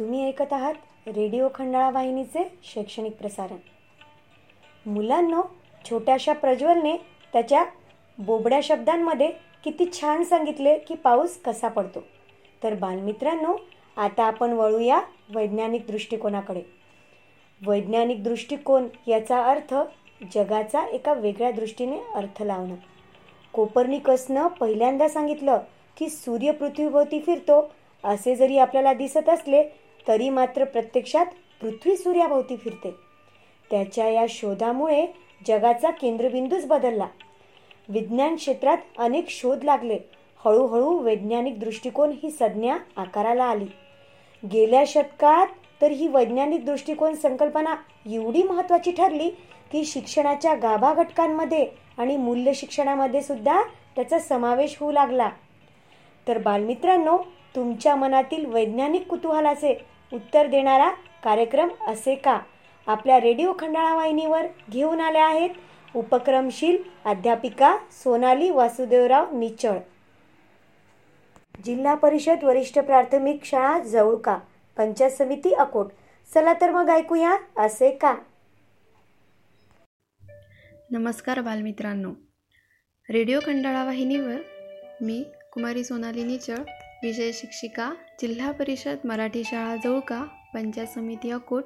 तुम्ही ऐकत आहात रेडिओ खंडाळा वाहिनीचे शैक्षणिक प्रसारण. मुलांनो छोट्याशा प्रज्वलने त्याच्या बोबड्या शब्दांमध्ये किती छान सांगितले की पाऊस कसा पडतो. तर बालमित्रांनो आता आपण वळूया वैज्ञानिक दृष्टिकोनाकडे. वैज्ञानिक दृष्टिकोन याचा अर्थ जगाचा एका वेगळ्या दृष्टीने अर्थ लावणं. कोपर्निकसनं पहिल्यांदा सांगितलं की सूर्य पृथ्वीभोवती फिरतो असे जरी आपल्याला दिसत असले तरी मात्र प्रत्यक्षात पृथ्वी सूर्याभोवती फिरते. त्याच्या या शोधामुळे जगाचा केंद्रबिंदूच बदलला. विज्ञान क्षेत्रात अनेक शोध लागले. हळूहळू वैज्ञानिक दृष्टिकोन ही संज्ञा आकाराला आली. गेल्या शतकात तर ही वैज्ञानिक दृष्टिकोन संकल्पना एवढी महत्त्वाची ठरली की शिक्षणाच्या गाभा घटकांमध्ये आणि मूल्य शिक्षणामध्ये सुद्धा त्याचा समावेश होऊ लागला. तर बालमित्रांनो तुमच्या मनातील वैज्ञानिक कुतूहलाचे उत्तर देणारा कार्यक्रम असे का? आपल्या रेडिओ खंडाळा वाहिनीवर घेऊन आल्या आहेत उपक्रमशील अध्यापिका सोनाली वासुदेवराव निचळ. जिल्हा परिषद वरिष्ठ प्राथमिक शाळा जवळका पंचायत समिती अकोट. चला तर मग ऐकूया असे का? नमस्कार बालमित्रांनो. रेडिओ खंडाळा वाहिनीवर मी कुमारी सोनाली निचळ विषय शिक्षिका जिल्हा परिषद मराठी शाळा जवळका पंचायत समिती अकोट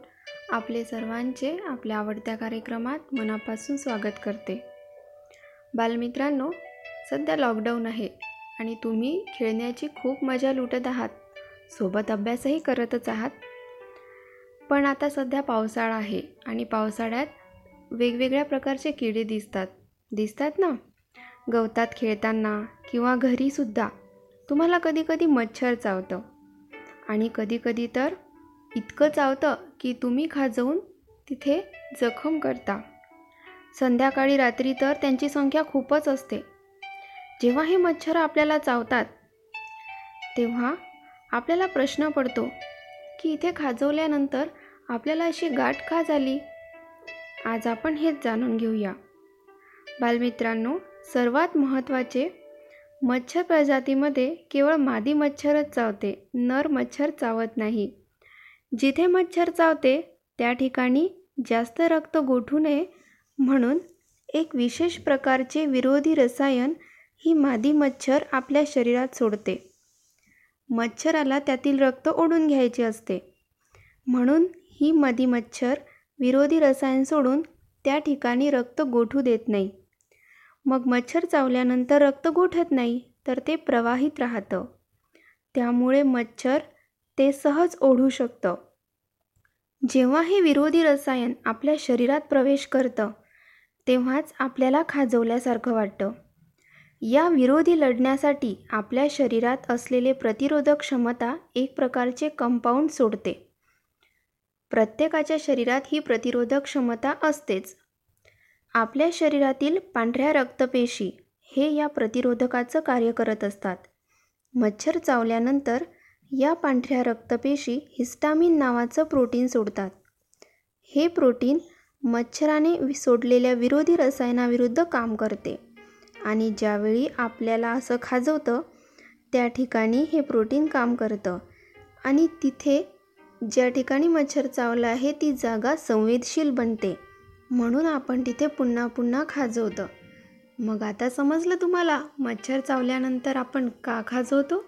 आपले सर्वांचे आपल्या आवडत्या कार्यक्रमात मनापासून स्वागत करते. बालमित्रांनो सध्या लॉकडाऊन आहे आणि तुम्ही खेळण्याची खूप मजा लुटत आहात. सोबत अभ्यासही करतच आहात. पण आता सध्या पावसाळा आहे आणि पावसाळ्यात वेगवेगळ्या प्रकारचे किडे दिसतात. दिसतात ना? गवतात खेळताना किंवा घरीसुद्धा तुम्हाला कधीकधी मच्छर चावतं. आणि कधीकधी तर इतकं चावतं की तुम्ही खाजवून तिथे जखम करता. संध्याकाळी रात्री तर त्यांची संख्या खूपच असते. जेव्हा हे मच्छर आपल्याला चावतात तेव्हा आपल्याला प्रश्न पडतो की इथे खाजवल्यानंतर आपल्याला अशी गाठ का झाली? आज आपण हेच जाणून घेऊया. बालमित्रांनो सर्वात महत्त्वाचे मच्छर प्रजातीमध्ये केवळ मादी मच्छरच चावते नर मच्छर चावत नाही. जिथे मच्छर चावते त्या ठिकाणी जास्त रक्त गोठू नये म्हणून एक विशेष प्रकारचे विरोधी रसायन ही मादी मच्छर आपल्या शरीरात सोडते. मच्छराला त्यातील रक्त ओढून घ्यायचे असते. म्हणून ही मादी मच्छर विरोधी रसायन सोडून त्या ठिकाणी रक्त गोठू देत नाही. मग मच्छर चावल्यानंतर रक्त गोठत नाही तर ते प्रवाहित राहतं. त्यामुळे मच्छर ते सहज ओढू शकतं. जेव्हा हे विरोधी रसायन आपल्या शरीरात प्रवेश करतं तेव्हाच आपल्याला खाजवल्यासारखं वाटतं. या विरोधी लढण्यासाठी आपल्या शरीरात असलेले प्रतिरोधक क्षमता एक प्रकारचे कंपाऊंड सोडते. प्रत्येकाच्या शरीरात ही प्रतिरोधक क्षमता असतेच. आपल्या शरीरातील पांढऱ्या रक्तपेशी हे या प्रतिरोधकाचं कार्य करत असतात. मच्छर चावल्यानंतर या पांढऱ्या रक्तपेशी हिस्टामिन नावाचं प्रोटीन सोडतात. हे प्रोटीन मच्छराने सोडलेल्या विरोधी रसायनाविरुद्ध काम करते आणि ज्यावेळी आपल्याला असं खाजवतं त्या ठिकाणी हे प्रोटीन काम करतं आणि तिथे ज्या ठिकाणी मच्छर चावला आहे ती जागा संवेदशील बनते. म्हणून आपण तिथे पुन्हा पुन्हा खाजवतं. मग आता समजलं तुम्हाला? मच्छर चावल्यानंतर आपण का खाजवतो?